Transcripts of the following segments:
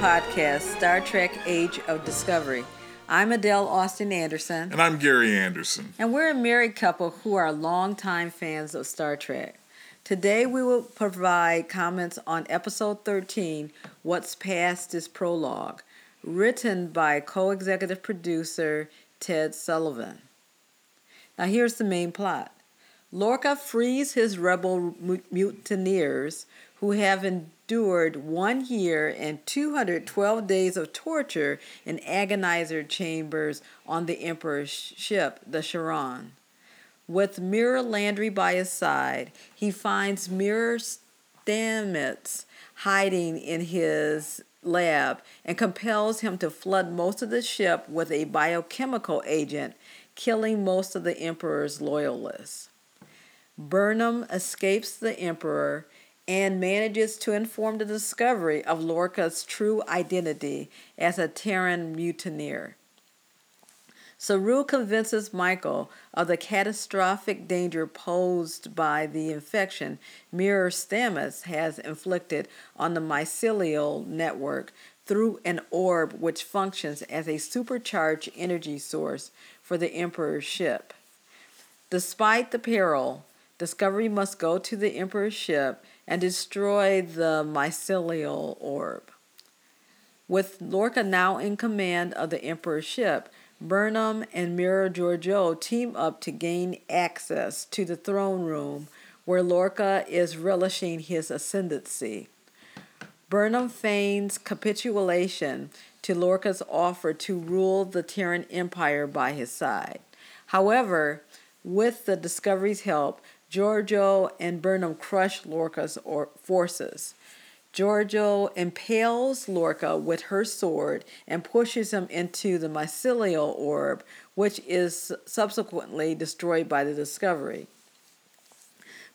podcast, Star Trek Age of Discovery. I'm Adele Austin Anderson. And I'm Gary Anderson. And we're a married couple who are longtime fans of Star Trek. Today we will provide comments on episode 13, What's Past is Prologue, written by co executive producer Ted Sullivan. Now here's the main plot Lorca frees his rebel mutineers who have endured one year and 212 days of torture in agonizer chambers on the Emperor's ship, the Charon. With Mirror Landry by his side, he finds Mirror Stamets hiding in his lab and compels him to flood most of the ship with a biochemical agent, killing most of the Emperor's loyalists. Burnham escapes the Emperor and manages to inform the discovery of Lorca's true identity as a Terran mutineer. Saru convinces Michael of the catastrophic danger posed by the infection Mirror Stamets has inflicted on the mycelial network through an orb which functions as a supercharged energy source for the Emperor's ship. Despite the peril, Discovery must go to the Emperor's ship and destroy the mycelial orb. With Lorca now in command of the Emperor's ship, Burnham and Mirror Georgiou team up to gain access to the throne room where Lorca is relishing his ascendancy. Burnham feigns capitulation to Lorca's offer to rule the Terran Empire by his side. However, with the Discovery's help, Georgiou and Burnham crush Lorca's forces. Georgiou impales Lorca with her sword and pushes him into the mycelial orb, which is subsequently destroyed by the Discovery.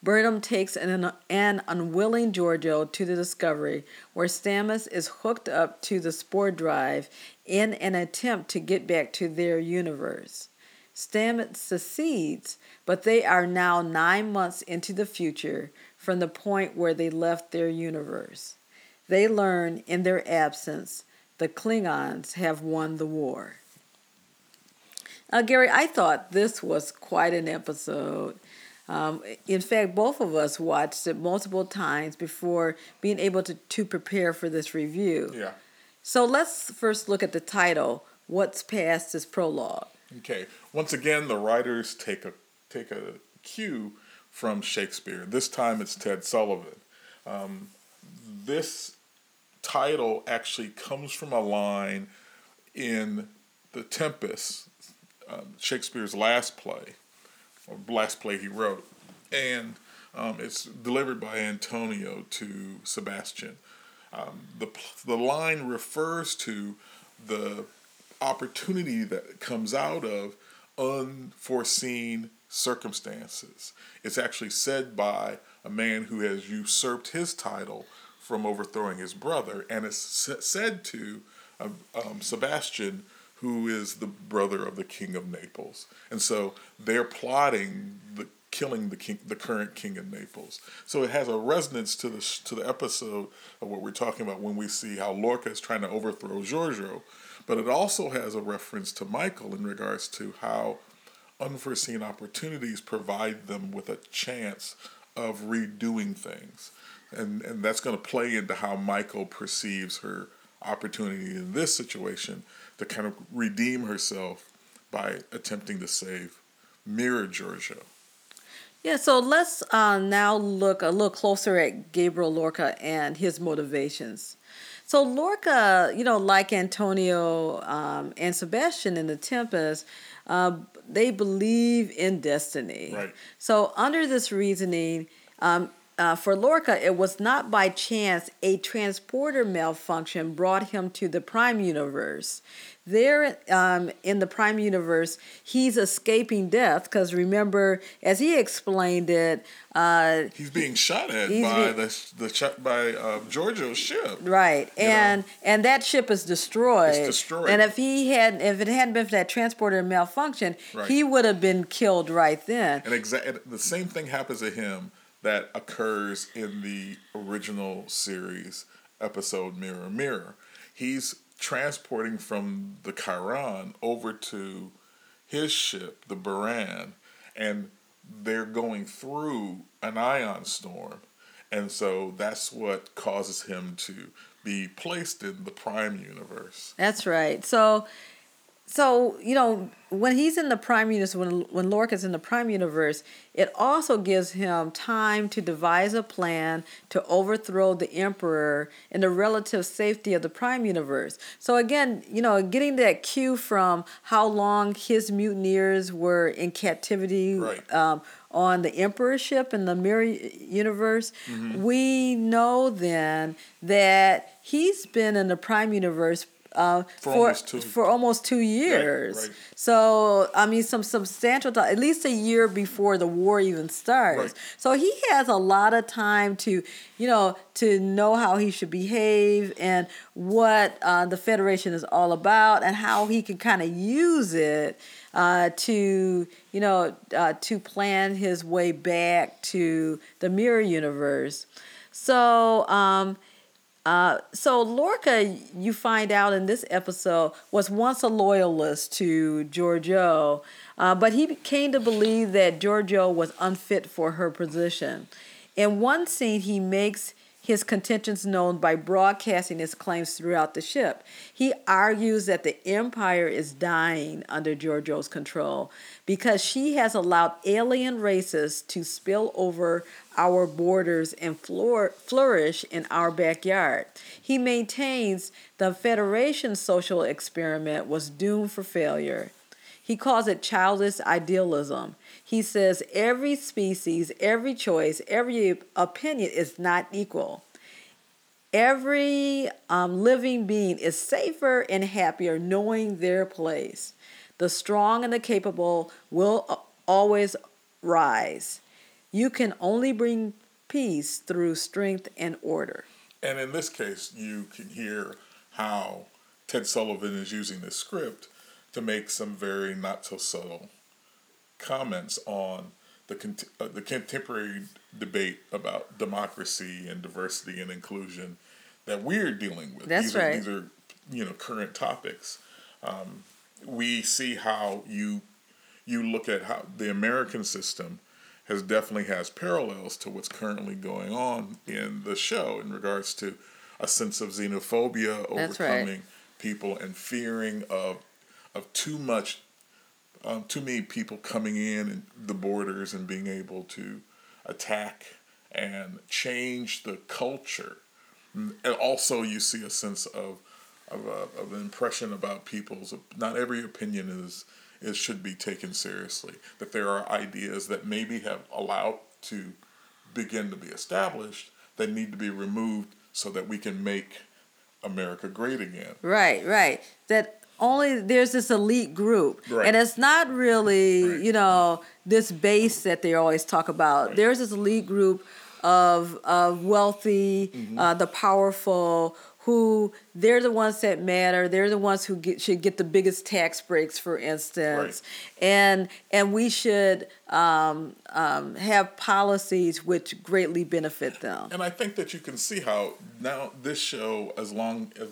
Burnham takes an, an unwilling Georgiou to the Discovery, where Stamets is hooked up to the spore drive in an attempt to get back to their universe. Stamets succeeds, but they are now nine months into the future from the point where they left their universe. They learn in their absence the Klingons have won the war. Now, Gary, I thought this was quite an episode. Um, in fact, both of us watched it multiple times before being able to, to prepare for this review. Yeah. So let's first look at the title What's Past is Prologue. Okay. Once again, the writers take a take a cue from Shakespeare. This time it's Ted Sullivan. Um, this title actually comes from a line in The Tempest, um, Shakespeare's last play, or last play he wrote, and um, it's delivered by Antonio to Sebastian. Um, the the line refers to the opportunity that comes out of unforeseen circumstances. It's actually said by a man who has usurped his title from overthrowing his brother, and it's said to um, um, Sebastian, who is the brother of the king of Naples. And so they're plotting the killing the king, the current king of Naples. So it has a resonance to the to the episode of what we're talking about when we see how Lorca is trying to overthrow Georgiou, but it also has a reference to Michael in regards to how unforeseen opportunities provide them with a chance of redoing things. And, and that's going to play into how Michael perceives her opportunity in this situation to kind of redeem herself by attempting to save Mirror Georgiou. Yeah, so let's uh, now look a little closer at Gabriel Lorca and his motivations. So Lorca, you know, like Antonio um, and Sebastian in The Tempest, uh, they believe in destiny. Right. So under this reasoning, um, uh, for Lorca, it was not by chance a transporter malfunction brought him to the Prime Universe. There, um, in the Prime Universe, he's escaping death because remember, as he explained it, uh, he's being shot at by being, the the by uh, Georgiou's ship. Right, and know? and that ship is destroyed. It's destroyed. And if he had, if it hadn't been for that transporter malfunction, right. he would have been killed right then. And exactly the same thing happens to him that occurs in the original series episode Mirror Mirror. he's transporting from the Charon over to his ship, the Buran, and they're going through an ion storm. And so that's what causes him to be placed in the prime universe. That's right. So so you know when he's in the prime universe when when Lorca's in the prime universe it also gives him time to devise a plan to overthrow the emperor in the relative safety of the prime universe so again you know getting that cue from how long his mutineers were in captivity right. um, on the emperorship in the mirror universe mm-hmm. we know then that he's been in the prime universe uh, for, for almost two, for almost two years. Right, right. So I mean, some substantial time, at least a year before the war even starts. Right. So he has a lot of time to, you know, to know how he should behave and what uh, the Federation is all about and how he can kind of use it. Uh, to you know uh, to plan his way back to the mirror universe so um, uh, so Lorca, you find out in this episode, was once a loyalist to Georgiou, uh, but he came to believe that Georgiou was unfit for her position. In one scene, he makes his contentions known by broadcasting his claims throughout the ship. He argues that the empire is dying under Georgiou's control because she has allowed alien races to spill over our borders and flour- flourish in our backyard. He maintains the Federation's social experiment was doomed for failure. He calls it childish idealism. He says every species, every choice, every opinion is not equal. Every um, living being is safer and happier knowing their place. The strong and the capable will always rise. You can only bring peace through strength and order. And in this case, you can hear how Ted Sullivan is using this script to make some very not so subtle comments on the cont- uh, the contemporary debate about democracy and diversity and inclusion that we're dealing with. That's these right. Are, these are you know current topics. Um, we see how you you look at how the American system has definitely has parallels to what's currently going on in the show in regards to a sense of xenophobia, overcoming right. people and fearing of of too much, um, too many people coming in and the borders and being able to attack and change the culture. And also, you see a sense of of, a, of an impression about people's. Not every opinion is is should be taken seriously. That there are ideas that maybe have allowed to begin to be established that need to be removed so that we can make America great again. Right, right. That only there's this elite group right. and it's not really right. you know this base that they always talk about right. there's this elite group of of wealthy mm-hmm. uh, the powerful who they're the ones that matter. They're the ones who get, should get the biggest tax breaks, for instance, and and we should um, um, have policies which greatly benefit them. And I think that you can see how now this show, as long as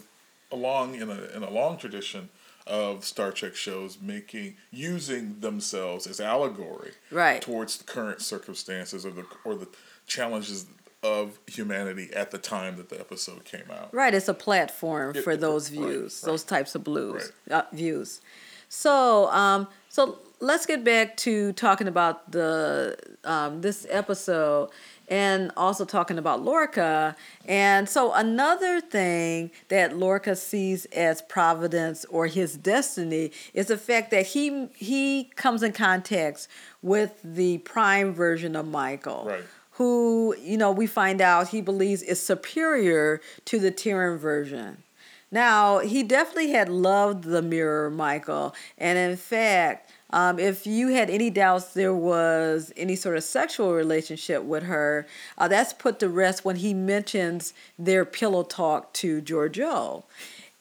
along in a in a long tradition of Star Trek shows making using themselves as allegory right. towards the current circumstances or the or the challenges of humanity at the time that the episode came out. Right, it's a platform it, for those views, right, those types of blues right. uh, views. So, um, so let's get back to talking about the um, this episode and also talking about Lorca. And so another thing that Lorca sees as providence or his destiny is the fact that he he comes in contact with the prime version of Michael. Right who, you know, we find out he believes is superior to the Terran version. Now, he definitely had loved the mirror, Michael. And in fact, um, if you had any doubts there was any sort of sexual relationship with her, uh, that's put to rest when he mentions their pillow talk to Georgiou.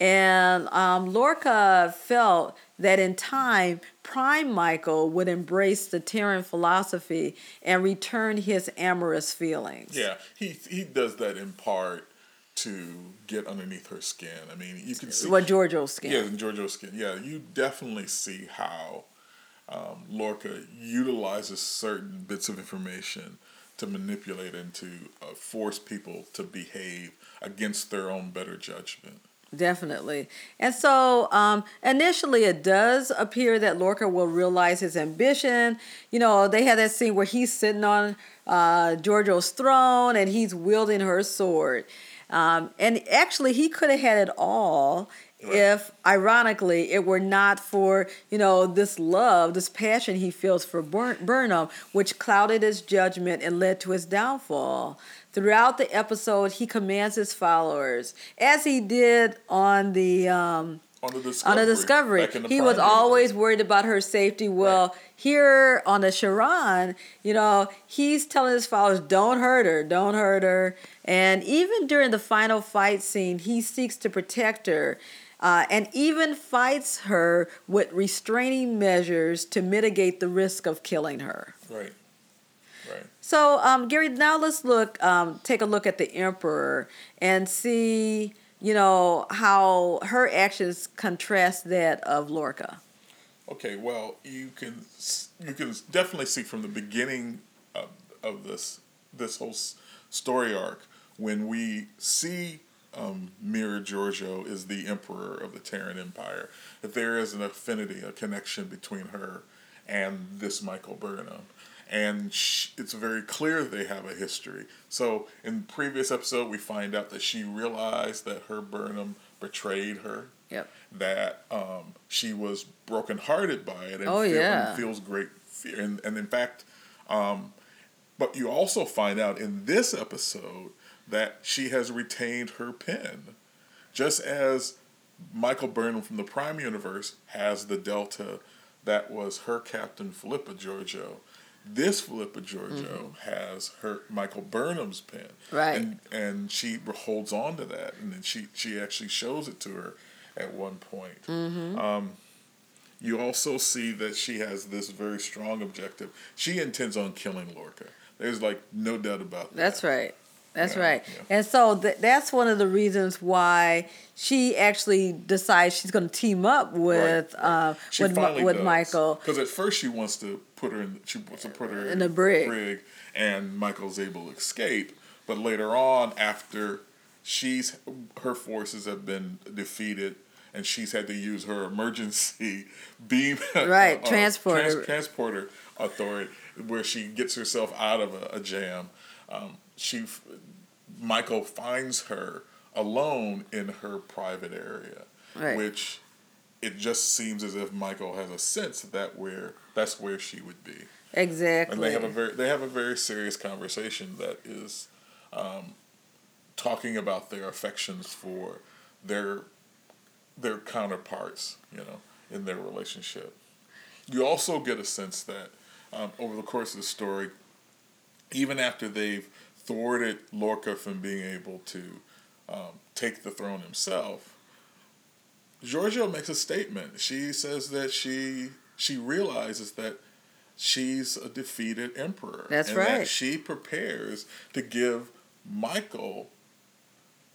And um, Lorca felt that in time, Prime Michael would embrace the Terran philosophy and return his amorous feelings. Yeah, he he does that in part to get underneath her skin. I mean, you can see what Georgiou's skin. Yeah, in Georgiou's skin. Yeah, you definitely see how um, Lorca utilizes certain bits of information to manipulate and to uh, force people to behave against their own better judgment. Definitely. And so um, initially, it does appear that Lorca will realize his ambition. You know, they had that scene where he's sitting on uh, Georgiou's throne and he's wielding her sword. Um, and actually, he could have had it all Right. if ironically it were not for you know this love this passion he feels for burnham which clouded his judgment and led to his downfall throughout the episode he commands his followers as he did on the um, on the discovery, on the discovery. The he was always worried about her safety well right. here on the Charon you know he's telling his followers don't hurt her don't hurt her and even during the final fight scene he seeks to protect her uh, and even fights her with restraining measures to mitigate the risk of killing her. Right. Right. So, um, Gary, now let's look, um, take a look at the emperor and see, you know, how her actions contrast that of Lorca. Okay, well, you can you can definitely see from the beginning of, of this this whole story arc when we see um, Mirror Georgiou is the emperor of the Terran Empire. That there is an affinity, a connection between her and this Michael Burnham. And she, it's very clear they have a history. So in previous episode, we find out that she realized that her Burnham betrayed her. Yep. That um, she was brokenhearted by it and, oh, feel, yeah. and feels great fear. And, and in fact, um, but you also find out in this episode that she has retained her pen. Just as Michael Burnham from the Prime Universe has the Delta that was her captain, Philippa Georgiou. This Philippa Georgiou mm-hmm. has her Michael Burnham's pen, right? And and she holds on to that, and then she she actually shows it to her at one point. Mm-hmm. Um, you also see that she has this very strong objective. She intends on killing Lorca. There's like no doubt about that. That's right. That's yeah, right. Yeah. And so th- that's one of the reasons why she actually decides she's going to team up with right. uh, with, with Michael. Because at first she wants to put her in she wants to put her in, in a brig. brig, and Michael's able to escape. But later on, after she's her forces have been defeated, and she's had to use her emergency beam right uh, transporter trans- transporter authority, where she gets herself out of a, a jam. Um, she Michael finds her alone in her private area, right. which it just seems as if Michael has a sense that where that's where she would be. Exactly. And they have a very they have a very serious conversation that is um, talking about their affections for their their counterparts, you know, in their relationship. You also get a sense that um, over the course of the story, even after they've thwarted Lorca from being able to um, take the throne himself, Georgiou makes a statement. She says that she she realizes that she's a defeated emperor. That's and right. That she prepares to give Michael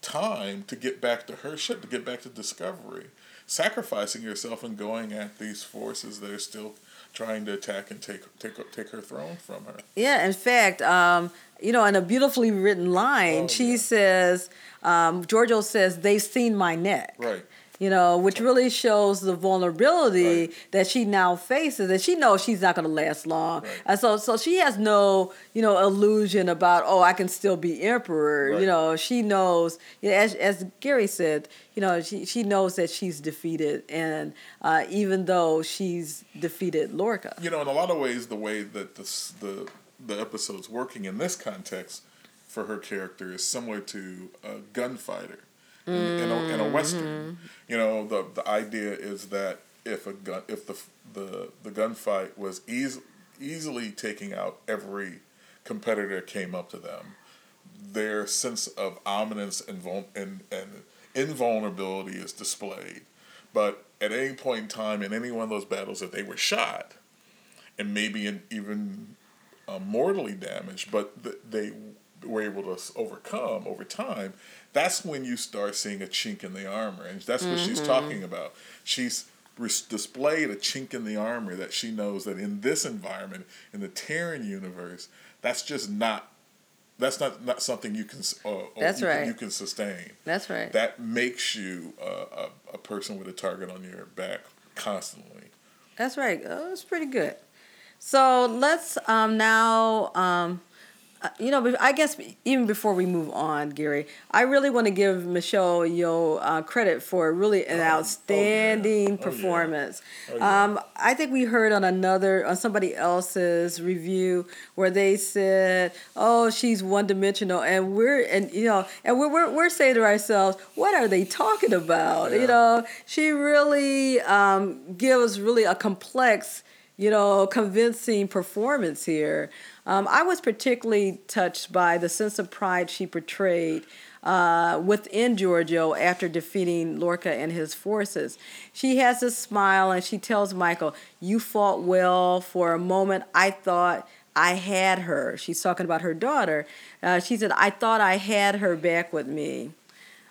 time to get back to her ship, to get back to Discovery, sacrificing herself and going at these forces that are still trying to attack and take take take her throne from her. Yeah, in fact, um, you know, in a beautifully written line, oh, she yeah. says, um, Georgiou says, they've seen my neck. Right you know, which really shows the vulnerability right. that she now faces, and she knows she's not going to last long. Right. And so, so she has no, you know, illusion about, oh, I can still be emperor. Right. You know, she knows, you know, as, as Gary said, you know, she, she knows that she's defeated, and uh, even though she's defeated Lorca. You know, in a lot of ways, the way that this, the the episode's working in this context for her character is similar to a gunfighter in, in, a, in a western. Mm-hmm. You know, the the idea is that if a gun, if the the the gunfight was easy, easily taking out every competitor came up to them, their sense of ominous and and, and invulnerability is displayed. But at any point in time in any one of those battles, if they were shot, and maybe in, even uh, mortally damaged, but th- they were able to overcome over time, that's when you start seeing a chink in the armor, and that's what mm-hmm. she's talking about. She's displayed a chink in the armor that she knows that in this environment, in the Terran universe, that's just not that's not, not something you can uh, that's you right. Can, you can sustain. That's right. That makes you uh, a, a person with a target on your back constantly. That's right. Oh, that's pretty good. So let's um, now um, uh, you know, I guess even before we move on, Gary, I really want to give Michelle Yeoh uh, credit for really an oh, outstanding oh, yeah. performance. Oh, yeah. Yeah. Um, I think we heard on another, on somebody else's review where they said, "Oh, she's one dimensional," and we're and you know, and we're we're, we're saying to ourselves, "What are they talking about?" You know, she really um, gives really a complex, you know, convincing performance here. Um, I was particularly touched by the sense of pride she portrayed uh, within Georgiou after defeating Lorca and his forces. She has a smile and she tells Michael, You fought well. For a moment, I thought I had her. She's talking about her daughter. Uh, she said, I thought I had her back with me.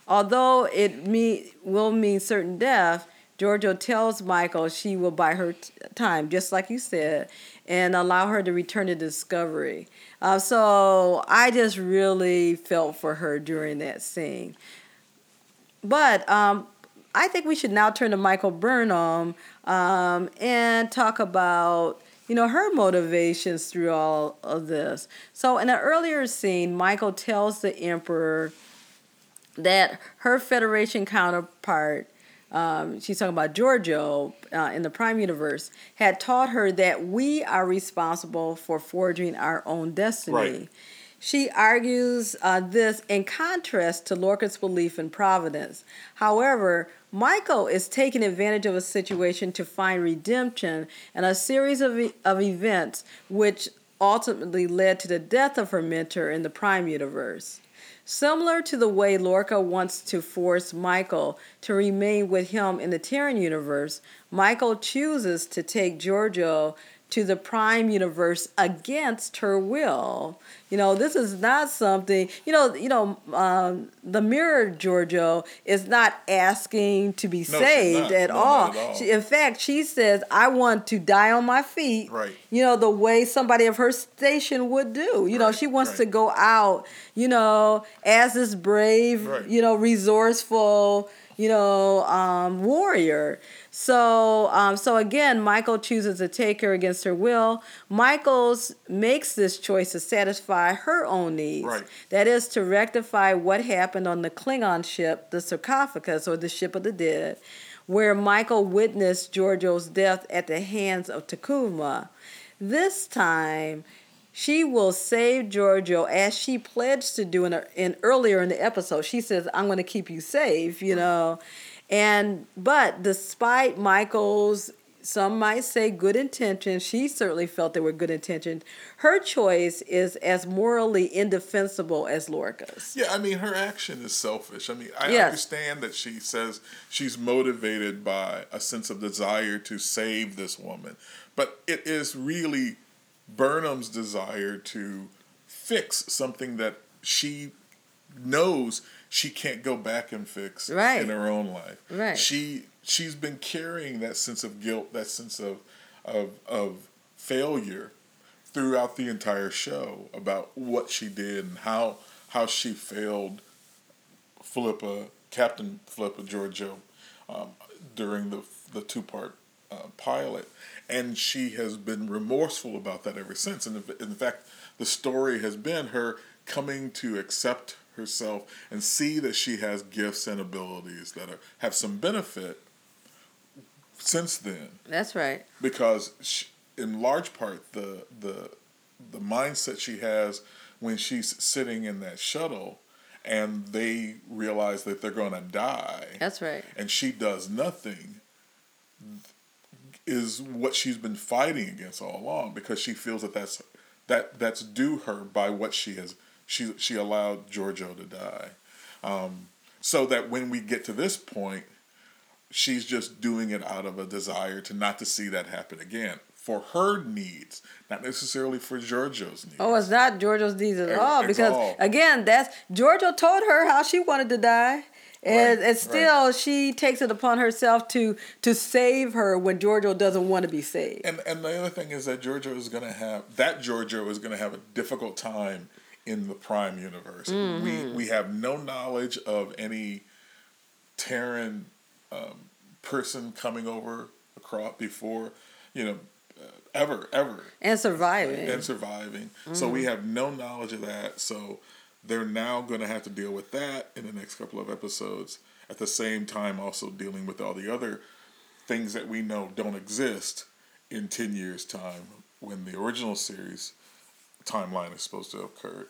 Although it me, will mean certain death, Georgiou tells Michael she will buy her t- time, just like you said, and allow her to return to Discovery. Uh, so I just really felt for her during that scene. But um, I think we should now turn to Michael Burnham um, and talk about you know her motivations through all of this. So in an earlier scene, Michael tells the Emperor that her Federation counterpart um, she's talking about Georgiou uh, in the Prime Universe, had taught her that we are responsible for forging our own destiny. Right. She argues uh, this in contrast to Lorca's belief in providence. However, Michael is taking advantage of a situation to find redemption and a series of, e- of events which ultimately led to the death of her mentor in the Prime Universe. Similar to the way Lorca wants to force Michael to remain with him in the Terran universe, Michael chooses to take Georgiou to the prime universe against her will. You know, this is not something, you know, you know, um, the mirror Georgiou is not asking to be no, saved at, no, all. at, all. She, in fact, she says, I want to die on my feet. Right. You know, the way somebody of her station would do. You right, know, she wants right. to go out, you know, as this brave, right. you know, resourceful, you know, um, warrior. So, um, so again, Michael chooses to take her against her will. Michaels makes this choice to satisfy her own needs. Right. That is to rectify what happened on the Klingon ship, the sarcophagus, or the ship of the dead, where Michael witnessed Georgiou's death at the hands of T'Kuvma. This time, she will save Georgiou as she pledged to do in, in earlier in the episode. She says, "I'm going to keep you safe," you know. And but despite Michael's some might say good intentions, she certainly felt they were good intentions. Her choice is as morally indefensible as Lorca's. Yeah, I mean her action is selfish. I mean, I yes. understand that she says she's motivated by a sense of desire to save this woman, but it is really Burnham's desire to fix something that she knows she can't go back and fix right. in her own life. Right. She she's been carrying that sense of guilt, that sense of of of failure throughout the entire show about what she did and how how she failed Philippa, Captain Philippa Georgiou, um, during the the two part uh, pilot, and she has been remorseful about that ever since. And in fact, the story has been her coming to accept herself and see that she has gifts and abilities that are, have some benefit since then. That's right. Because she, in large part the the the mindset she has when she's sitting in that shuttle and they realize that they're going to die. That's right. And she does nothing is what she's been fighting against all along because she feels that that's that that's due her by what she has she she allowed Georgiou to die. Um, so that when we get to this point, she's just doing it out of a desire to not to see that happen again. for her needs, not necessarily for Georgiou's needs. Oh, it's not Georgiou's needs at all because all. again, that's Georgiou told her how she wanted to die. And, Right, and still, she takes it upon herself to to save her when Georgiou doesn't want to be saved. And and the other thing is that Georgiou is going to have that Georgiou is going to have a difficult time in the Prime universe. Mm-hmm. We we have no knowledge of any Terran um, person coming over across before, you know, uh, ever ever and surviving. and surviving. So we have no knowledge of that. So they're now going to have to deal with that in the next couple of episodes. At the same time, also dealing with all the other things that we know don't exist in 10 years' time when the original series timeline is supposed to have occurred.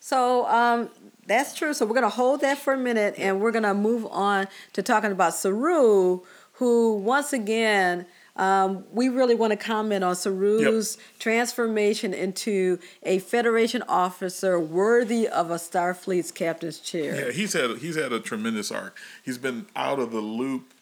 So um, that's true. So we're gonna hold that for a minute, and we're gonna move on to talking about Saru, who once again. Um, we really want to comment on Saru's transformation into a Federation officer worthy of a Starfleet's captain's chair. Yeah, he's had he's had a tremendous arc. He's been out of the loop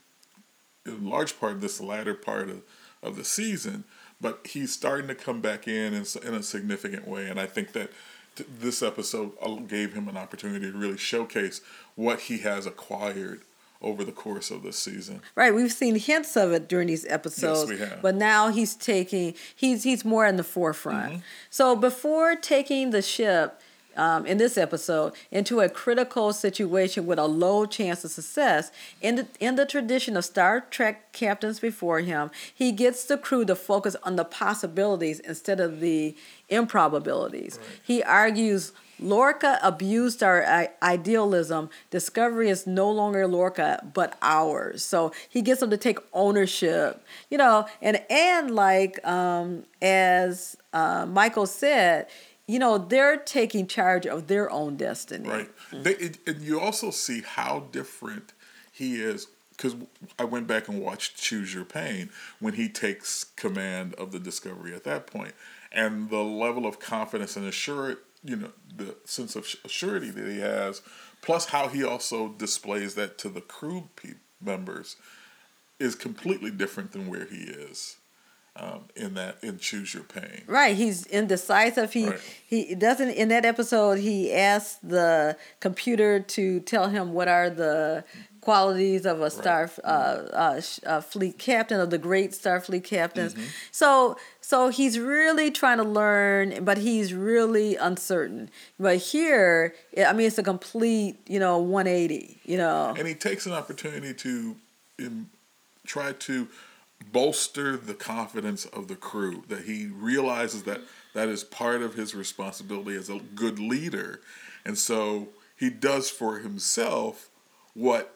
in large part this latter part of, of the season, but he's starting to come back in in, in a significant way, and I think that t- this episode uh, gave him an opportunity to really showcase what he has acquired over the course of this season. Right, we've seen hints of it during these episodes, we have. but now he's taking he's he's more in the forefront. Mm-hmm. So before taking the ship um, in this episode into a critical situation with a low chance of success, in the in the tradition of Star Trek captains before him, he gets the crew to focus on the possibilities instead of the improbabilities. He argues Lorca abused our idealism. Discovery is no longer Lorca, but ours. So he gets them to take ownership, you know, and and like um, as uh, Michael said, you know, they're taking charge of their own destiny. Right. They, it, and you also see how different he is because I went back and watched Choose Your Pain when he takes command of the Discovery at that point, and the level of confidence and assurance, you know, the sense of surety that he has, plus how he also displays that to the crew pe- members, is completely different than where he is. Um, in that in choose your pain Right, he's indecisive. He Right. he doesn't in that episode. He asks the computer to tell him what are the qualities of a star uh, uh, sh- uh, fleet captain of the great Starfleet captains. Mm-hmm. So so he's really trying to learn, but he's really uncertain. But here, I mean, it's a complete you know one eighty. You know, and he takes an opportunity to um, try to bolster the confidence of the crew that he realizes that that is part of his responsibility as a good leader and so he does for himself what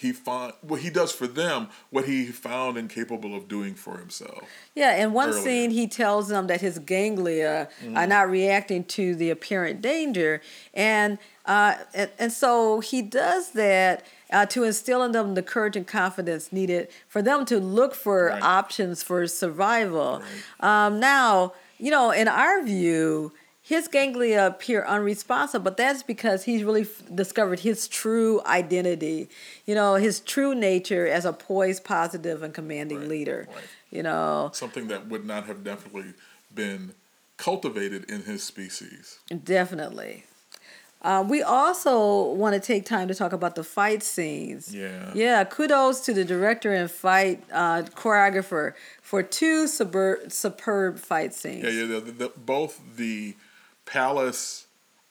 he find what he does for them what he found incapable of doing for himself Yeah, in one earlier. scene, he tells them that his ganglia are not reacting to the apparent danger, and uh, and, and so he does that uh, to instill in them the courage and confidence needed for them to look for Right. options for survival. Um, now, you know, in our view. His ganglia appear unresponsive, but that's because he's really f- discovered his true identity, you know, his true nature as a poised, positive, and commanding Right, leader. right. You know, something that would not have definitely been cultivated in his species Definitely. Um, we also want to take time to talk about the fight scenes. Yeah. Yeah. Kudos to the director and fight uh, choreographer for two superb, superb fight scenes. Yeah, yeah. The, the, both the palace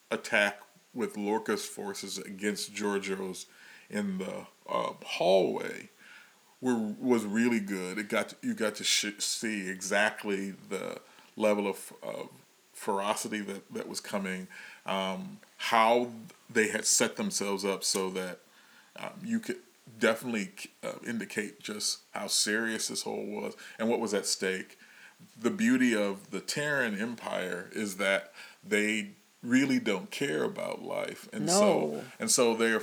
attack with Lorca's forces against Georgiou's in the uh, hallway were was really good. It got you got to sh- see exactly the level of, of ferocity that that was coming. Um, how they had set themselves up so that um, you could definitely uh, indicate just how serious this whole was and what was at stake. The beauty of the Terran Empire is that they really don't care about life, and so and so they're,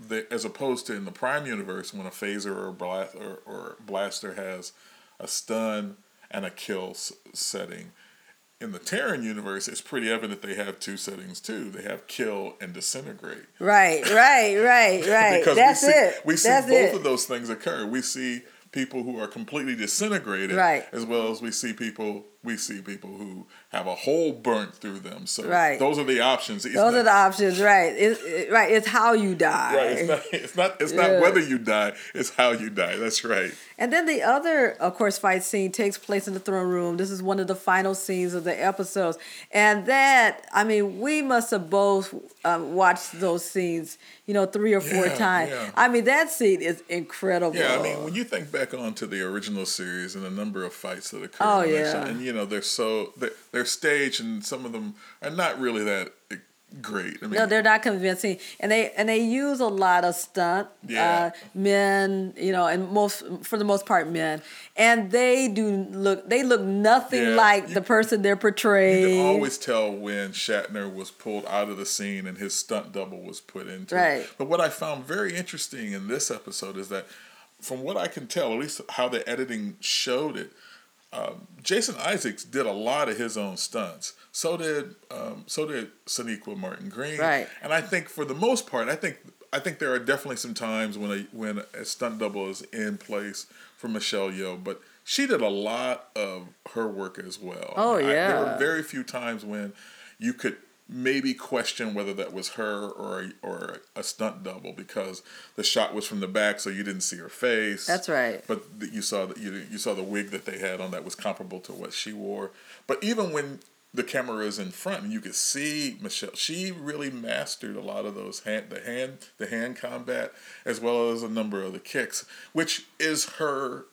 they as opposed to in the Prime universe when a phaser or a blast or, or blaster has a stun and a kill s- setting. In the Terran universe, it's pretty evident they have two settings too. They have kill and disintegrate. Right, right, right, right. Because That's we see, it. We see That's both it. of those things occur. We see people who are completely disintegrated, Right. as well as we see people we see people who have a hole burnt through them. So Right. those are the options. It's Those not- are the options, right? It, it- right. It's how you die. Right, it's not. It's not. It's not Yeah. whether you die. It's how you die. That's right. And then the other, of course, fight scene takes place in the throne room. This is one of the final scenes of the episodes. And that, I mean, we must have both um, watched those scenes, you know, three or four Yeah, times. yeah. I mean, that scene is incredible. Yeah, I mean, when you think back onto the original series and the number of fights that occurred, Oh, yeah. show, and you know they're so they're, they're staged, and some of them are not really that great. I mean, no, they're not convincing, and they and they use a lot of stunt Yeah. uh, men, you know, and most for the most part men, and they do look they look nothing Yeah, like you- the person they're portraying. you can always tell when Shatner was pulled out of the scene and his stunt double was put into it. Right. But what I found very interesting in this episode is that, from what I can tell, at least how the editing showed it, um, Jason Isaacs did a lot of his own stunts. So did um, so did Sonequa Martin Green. Right. And I think for the most part, I think I think there are definitely some times when a when a stunt double is in place for Michelle Yeoh, but she did a lot of her work as well. Oh, I- there yeah. were very few times when you could maybe question whether that was her or a, or a stunt double because the shot was from the back, so you didn't see her face. That's right. But you saw that you you saw the wig that they had on that was comparable to what she wore. But even when the camera is in front and you could see Michelle, she really mastered a lot of those hand the hand the hand combat as well as a number of the kicks, which is her.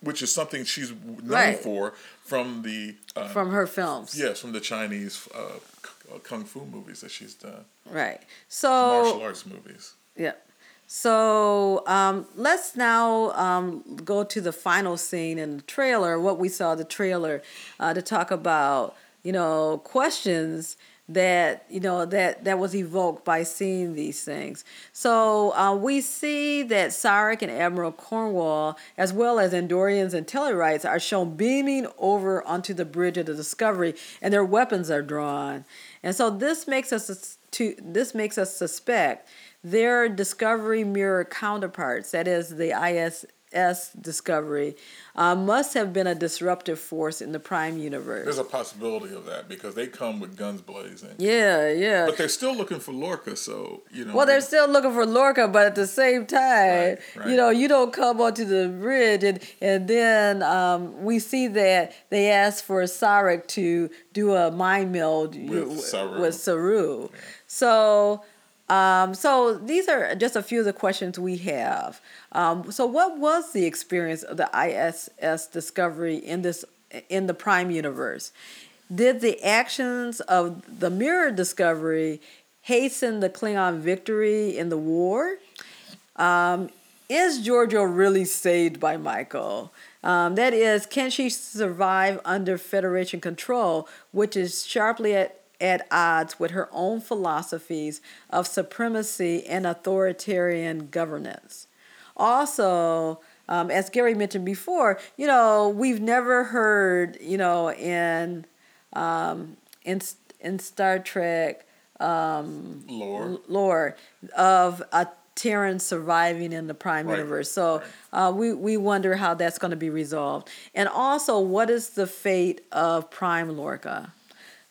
Which is something she's known Right. for from the uh, from her films. yes from the Chinese uh, uh, kung fu movies that she's done Right. So martial arts movies. yeah. So um, let's now um, go to the final scene in the trailer. What we saw the trailer uh, to talk about, you know, questions that you know that that was evoked by seeing these things. So uh, we see that Sarek and Admiral Cornwall, as well as Andorians and Tellarites, are shown beaming over onto the bridge of the Discovery, and their weapons are drawn. And so this makes us to this makes us suspect their Discovery mirror counterparts, that is the ISS Discovery, uh, must have been a disruptive force in the Prime universe. There's a possibility of that because they come with guns blazing. yeah, yeah. But they're still looking for Lorca, so you know. Well, they're still looking for Lorca, but at the same time, Right, right. you know, you don't come onto the bridge, and and then um, we see that they ask for Sarek to do a mind meld With Saru. with Saru. So. Um, so these are just a few of the questions we have. Um, so what was the experience of the ISS discovery in this in the Prime universe? Did the actions of the Mirror discovery hasten the Klingon victory in the war? Um, is Georgiou really saved by Michael? Um, that is, can she survive under Federation control, which is sharply at, at odds with her own philosophies of supremacy and authoritarian governance? Also, um, as Gary mentioned before, you know, we've never heard, you know, in um, in in Star Trek lore. lore of a Terran surviving in the Prime Right, universe. So right. uh, we we wonder how that's going to be resolved, and also what is the fate of Prime Lorca.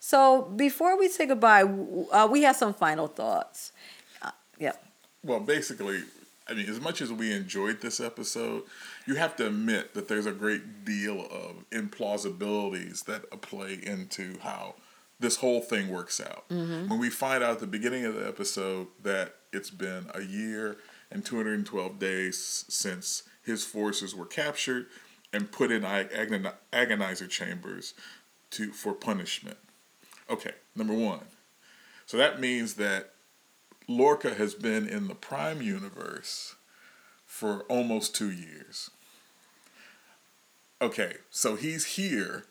So before we say goodbye, uh, we have some final thoughts. Uh, yep. Well, basically, I mean, as much as we enjoyed this episode, you have to admit that there's a great deal of implausibilities that play into how this whole thing works out. When we find out at the beginning of the episode that it's been a year and 212 days since his forces were captured and put in agonizer chambers to for punishment. Okay, number one. So that means that Lorca has been in the Prime universe for almost two years. Okay, so he's here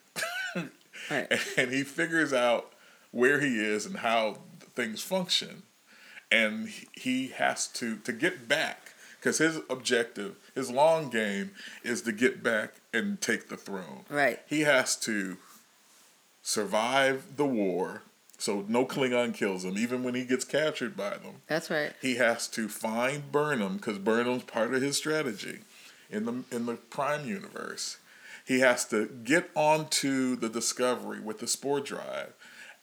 Right. and he figures out where he is and how things function. And he- he has to, to get back, because his objective, his long game is to get back and take the throne. Right. He has to survive the war, so no Klingon kills him, even when he gets captured by them. That's right. He has to find Burnham because Burnham's part of his strategy. in the in the Prime universe. He has to get onto the Discovery with the spore drive.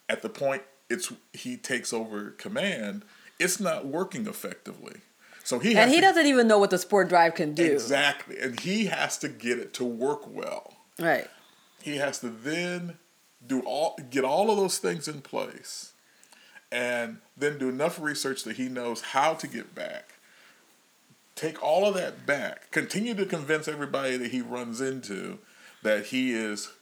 At the point it's he takes over command, it's not working effectively. So he and he to, doesn't even know what the spore drive can do. Exactly, and he has to get it to work well. Right. He has to then do all get all of those things in place, and then do enough research that he knows how to get back. Take all of that back. Continue to convince everybody that he runs into that he is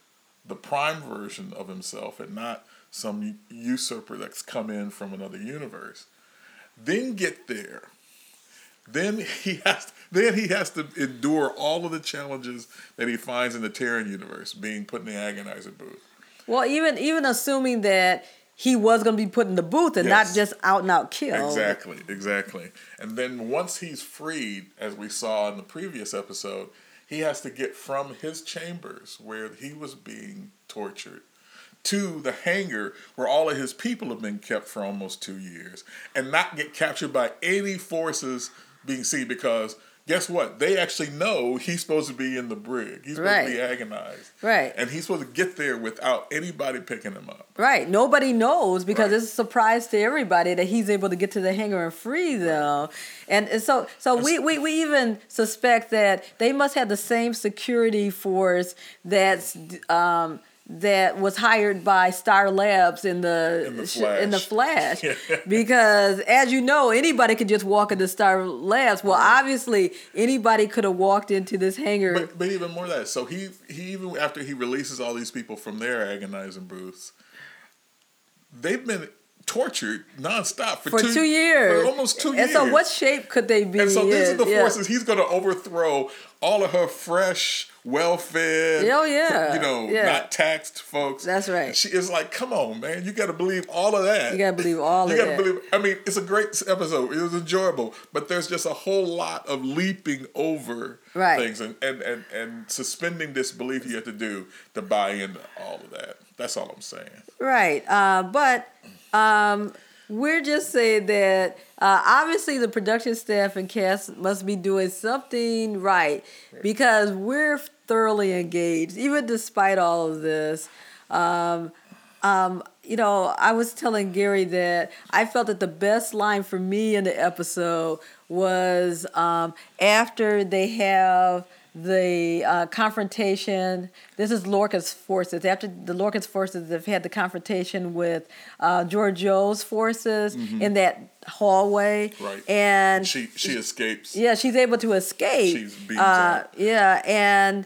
the prime version of himself and not some usurper that's come in from another universe. Then get there. Then he has then he has to endure all of the challenges that he finds in the Terran universe, being put in the agonizer booth. Well, even even assuming that he was going to be put in the booth and yes. not just out and out killed. Exactly, exactly. And then once he's freed, as we saw in the previous episode, he has to get from his chambers where he was being tortured to the hangar where all of his people have been kept for almost two years and not get captured by any forces being seen because guess what? They actually know he's supposed to be in the brig. He's supposed right. to be agonized. Right. And he's supposed to get there without anybody picking him up. Right. Nobody knows because right. it's a surprise to everybody that he's able to get to the hangar and free them. And so so we, we, we even suspect that they must have the same security force that's um, that was hired by Star Labs in the in the Flash, in the Flash. because as you know, anybody could just walk into Star Labs. Well, right. obviously, anybody could have walked into this hangar. But, but even more than that, so he he even after he releases all these people from their agonizing booths, they've been tortured nonstop for, for two, two, years, for almost two and years. And so, what shape could they be? And so, these are the yeah. forces he's going to overthrow. All of her fresh, well-fed, oh yeah, you know, yeah. not taxed folks. That's right. And she is like, come on, man, you got to believe all of that. You got to believe all you of that. Believe, I mean, it's a great episode. It was enjoyable, but there's just a whole lot of leaping over right. things and, and, and, and suspending disbelief you have to do to buy into all of that. That's all I'm saying. Right, uh, but. Um, we're just saying that uh, obviously the production staff and cast must be doing something right, because we're thoroughly engaged, even despite all of this. Um, um, you know, I was telling Gary that I felt that the best line for me in the episode was um, after they have the uh, confrontation. This is Lorca's forces. After the Lorca's forces have had the confrontation with uh, Georgiou's forces mm-hmm. in that hallway, right? And she she escapes. Yeah, she's able to escape. She's beat uh, Yeah, and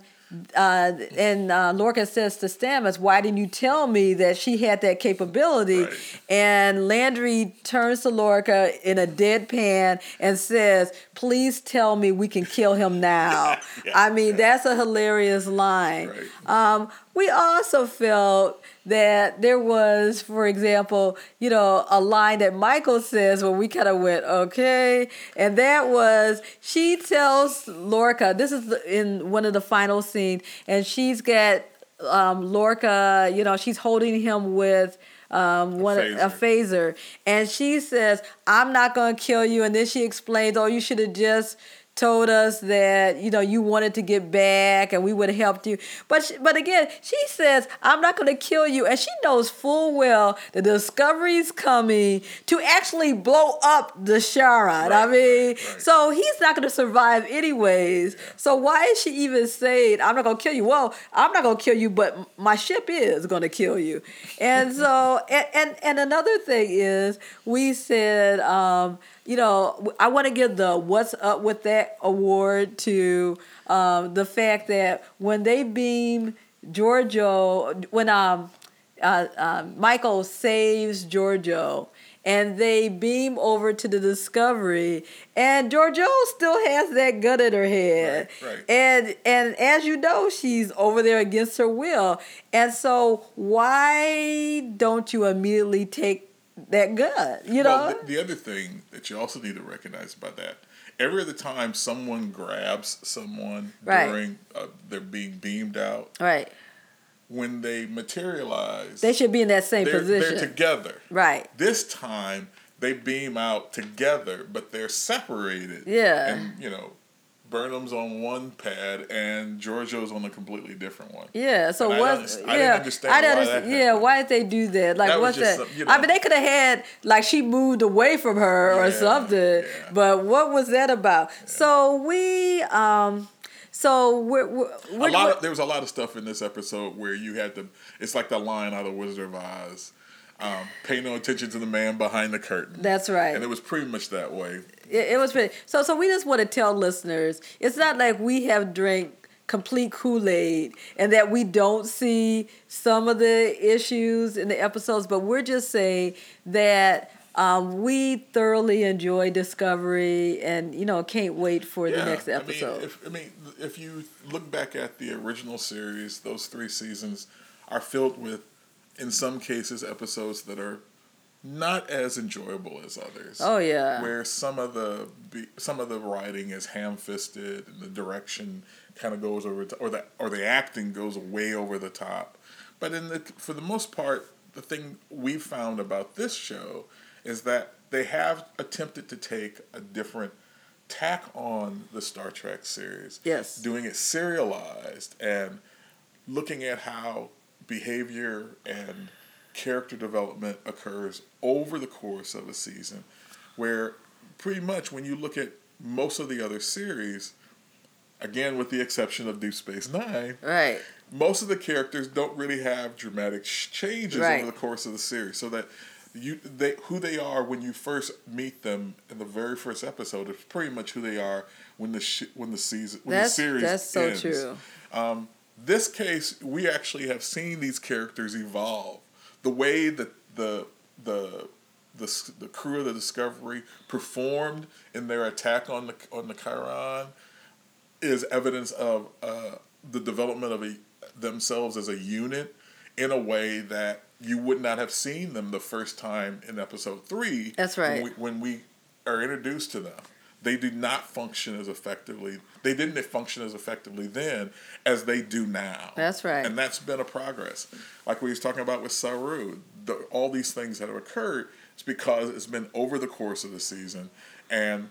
uh, and uh, Lorca says to Stamets, "Why didn't you tell me that she had that capability?" Right. And Landry turns to Lorca in a deadpan and says, "Please tell me we can kill him now." yeah, I mean, yeah. that's a hilarious line. Right. Um, we also felt that there was, for example, you know, a line that Michael says when we kind of went, okay, and that was she tells Lorca, this is in one of the final scenes, and she's got um, Lorca, you know, she's holding him with um, one a phaser. a phaser, and she says, "I'm not gonna kill you," and then she explains, "Oh, you should have just." Told us that you know you wanted to get back and we would have helped you. But she, but again she says i'm not going to kill you. And she knows full well the discovery's coming to actually blow up the Charon. Right, i mean right, right. so he's not going to survive anyways. So why is she even saying i'm not going to kill you well i'm not going to kill you but my ship is going to kill you. And so and, and and another thing is we said um you know, I want to give the "What's Up with That" award to um, the fact that when they beam Georgiou, when um, uh, uh, Michael saves Georgiou, and they beam over to the Discovery, and Georgiou still has that gun in her head, right, right. and and as you know, she's over there against her will, and so why don't you immediately take that good, you know. Well, the, the, other thing that you also need to recognize about that, every other time someone grabs someone right. during uh, they're being beamed out, right? When they materialize, they should be in that same they're, position. They're together, right? This time they beam out together, but they're separated. Yeah, and you know Burnham's on one pad and Georgiou's on a completely different one. Yeah. So what? don't- I yeah. didn't understand I didn't why understand- that Yeah. Why did they do that? Like, That what's that? some- you I mean, they could have had like she moved away from her or Yeah, something. yeah. But what was that about? So we. um So we're, we're, we're a lot of there was a lot of stuff in this episode where you had to. It's like the line out of Wizard of Oz. Um, pay no attention to the man behind the curtain. That's right. And it was pretty much that way. It, it was pretty. So, so we just want to tell listeners, it's not like we have drank complete Kool Aid and that we don't see some of the issues in the episodes, but we're just saying that um, we thoroughly enjoy Discovery and you know can't wait for the next I mean, episode. if, I mean, if you look back at the original series, those three seasons are filled with, in some cases, episodes that are not as enjoyable as others. oh yeah, where some of the some of the writing is ham-fisted and the direction kind of goes over to, or the or the acting goes way over the top but in the for the most part the thing we found about this show is that they have attempted to take a different tack on the Star Trek series Yes. doing it serialized and looking at how behavior and character development occurs over the course of a season, where pretty much when you look at most of the other series, again with the exception of Deep Space Nine, right. most of the characters don't really have dramatic changes Right. over the course of the series, so that you they who they are when you first meet them in the very first episode is pretty much who they are when the sh- when the season when That's the series that's so ends. true. Um, this case, we actually have seen these characters evolve. The way that the the the the crew of the Discovery performed in their attack on the on the Charon is evidence of uh, the development of a, themselves as a unit in a way that you would not have seen them the first time in episode three. That's right. When we, when we are introduced to them, they do not function as effectively. They didn't function as effectively then as they do now. That's right. And that's been a progress. Like we was talking about with Saru, the, all these things that have occurred is because it's been over the course of the season, and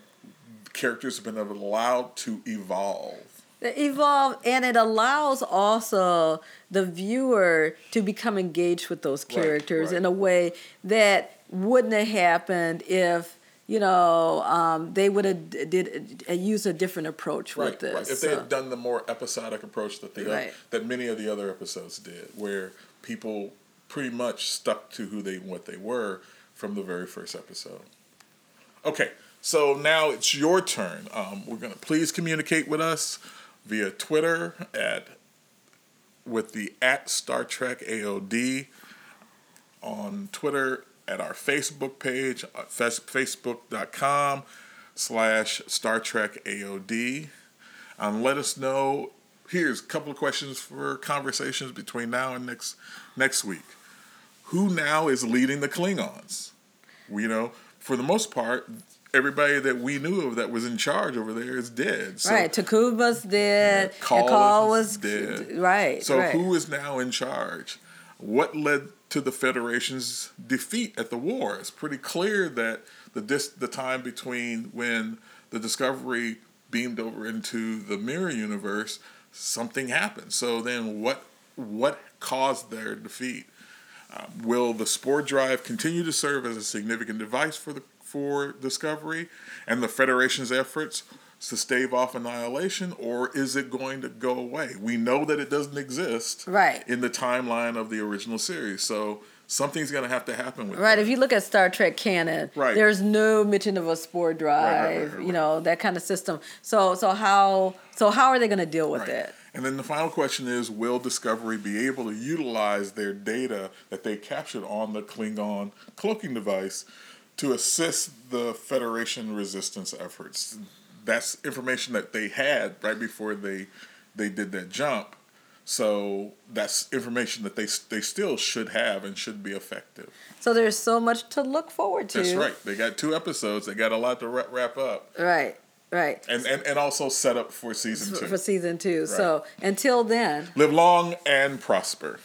characters have been allowed to evolve. They evolve and it allows also the viewer to become engaged with those Right, characters right. in a way that wouldn't have happened if you know um, they would have did uh, used a different approach with this. Right. If they had done the more episodic approach that they Right. that many of the other episodes did, where people pretty much stuck to who they what they were from the very first episode. Okay, so now it's your turn. Um, we're gonna please communicate with us via Twitter at with the at Star Trek AOD on Twitter at our Facebook page fes- facebook.com slash Star Trek AOD. Um, let us know. Here's a couple of questions for conversations between now and next next week. Who now is leading the Klingons? You know, for the most part, everybody that we knew of that was in charge over there is dead. So, right, T'Kuvma's dead. Kol Kol was dead. Right. So right. who is now in charge? What led to the Federation's defeat at the war? It's pretty clear that the dis- the time between when the Discovery beamed over into the mirror universe, something happened. So then, what what caused their defeat? Um, will the spore drive continue to serve as a significant device for the for Discovery and the Federation's efforts to stave off annihilation, or is it going to go away? We know that it doesn't exist Right. in the timeline of the original series, so something's going to have to happen with Right, that. if you look at Star Trek canon, Right. there's no mention of a spore drive, right, right, you know, that kind of system. So so how so how are they going to deal with that? And then the final question is Will Discovery be able to utilize their data that they captured on the Klingon cloaking device to assist the Federation resistance efforts? That's information that they had right before they they did that jump. So that's information that they they still should have and should be effective. So there's so much to look forward to. That's right. They got two episodes. They got a lot to wrap, wrap up, Right. Right. and, and and also set up for season two. for season two. So until then, Live long and prosper.